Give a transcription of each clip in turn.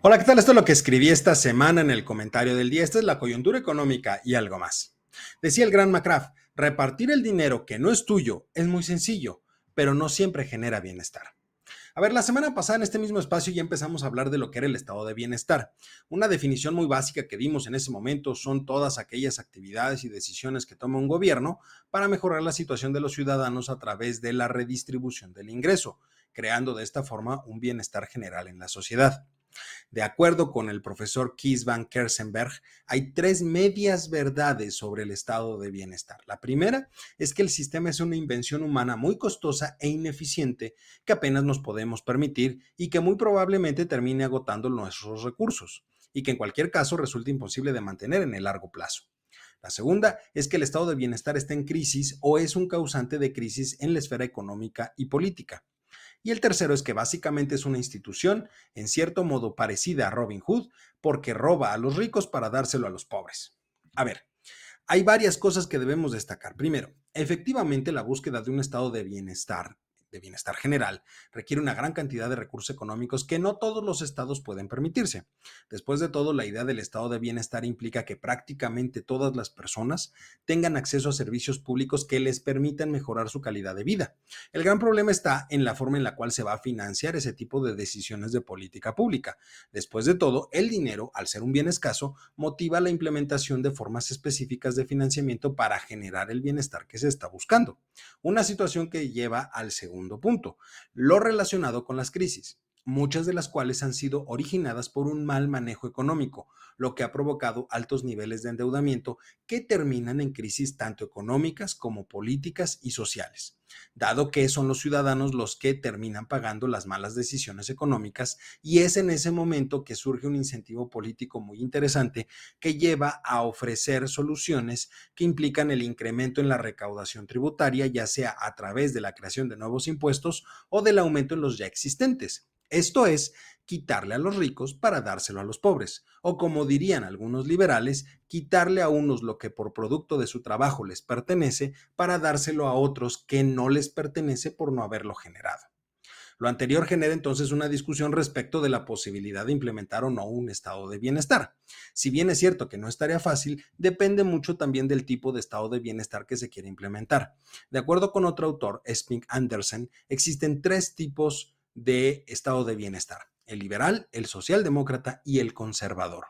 Hola, ¿qué tal? Esto es lo que escribí esta semana en el comentario del día. Esta es la coyuntura económica y algo más. Decía el gran McCraft, repartir el dinero que no es tuyo es muy sencillo, pero no siempre genera bienestar. A ver, la semana pasada en este mismo espacio ya empezamos a hablar de lo que era el estado de bienestar. Una definición muy básica que dimos en ese momento son todas aquellas actividades y decisiones que toma un gobierno para mejorar la situación de los ciudadanos a través de la redistribución del ingreso, creando de esta forma un bienestar general en la sociedad. De acuerdo con el profesor Kees van Kersenberg, hay tres medias verdades sobre el estado de bienestar. La primera es que el sistema es una invención humana muy costosa e ineficiente que apenas nos podemos permitir y que muy probablemente termine agotando nuestros recursos y que en cualquier caso resulta imposible de mantener en el largo plazo. La segunda es que el estado de bienestar está en crisis o es un causante de crisis en la esfera económica y política. Y el tercero es que básicamente es una institución en cierto modo parecida a Robin Hood porque roba a los ricos para dárselo a los pobres. A ver, hay varias cosas que debemos destacar. Primero, efectivamente la búsqueda de un estado de bienestar de bienestar general requiere una gran cantidad de recursos económicos que no todos los estados pueden permitirse. Después de todo, la idea del estado de bienestar implica que prácticamente todas las personas tengan acceso a servicios públicos que les permitan mejorar su calidad de vida. El gran problema está en la forma en la cual se va a financiar ese tipo de decisiones de política pública. Después de todo, el dinero, al ser un bien escaso, motiva la implementación de formas específicas de financiamiento para generar el bienestar que se está buscando. Una situación que lleva al segundo segundo punto, lo relacionado con las crisis, muchas de las cuales han sido originadas por un mal manejo económico, lo que ha provocado altos niveles de endeudamiento que terminan en crisis tanto económicas como políticas y sociales dado que son los ciudadanos los que terminan pagando las malas decisiones económicas y es en ese momento que surge un incentivo político muy interesante que lleva a ofrecer soluciones que implican el incremento en la recaudación tributaria, ya sea a través de la creación de nuevos impuestos o del aumento en los ya existentes. Esto es, quitarle a los ricos para dárselo a los pobres, o como dirían algunos liberales, quitarle a unos lo que por producto de su trabajo les pertenece para dárselo a otros que no les pertenece por no haberlo generado. Lo anterior genera entonces una discusión respecto de la posibilidad de implementar o no un estado de bienestar. Si bien es cierto que no estaría fácil, depende mucho también del tipo de estado de bienestar que se quiere implementar. De acuerdo con otro autor, Spink Andersen, existen tres tipos de estado de bienestar el liberal, el socialdemócrata y el conservador.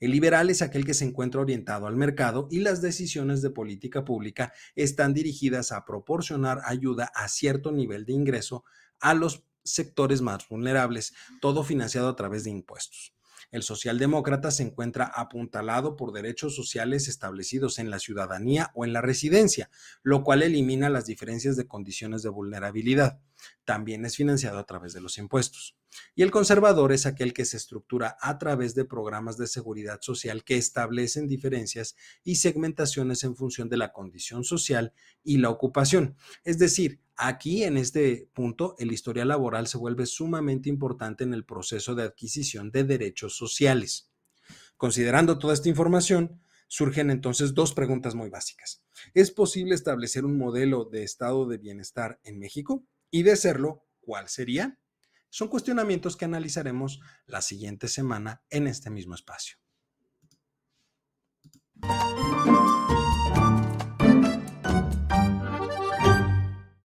El liberal es aquel que se encuentra orientado al mercado y las decisiones de política pública están dirigidas a proporcionar ayuda a cierto nivel de ingreso a los sectores más vulnerables, todo financiado a través de impuestos. El socialdemócrata se encuentra apuntalado por derechos sociales establecidos en la ciudadanía o en la residencia, lo cual elimina las diferencias de condiciones de vulnerabilidad. También es financiado a través de los impuestos. Y el conservador es aquel que se estructura a través de programas de seguridad social que establecen diferencias y segmentaciones en función de la condición social y la ocupación. Es decir, Aquí, en este punto, el historial laboral se vuelve sumamente importante en el proceso de adquisición de derechos sociales. Considerando toda esta información, surgen entonces dos preguntas muy básicas. ¿Es posible establecer un modelo de estado de bienestar en México? Y de serlo, ¿cuál sería? Son cuestionamientos que analizaremos la siguiente semana en este mismo espacio.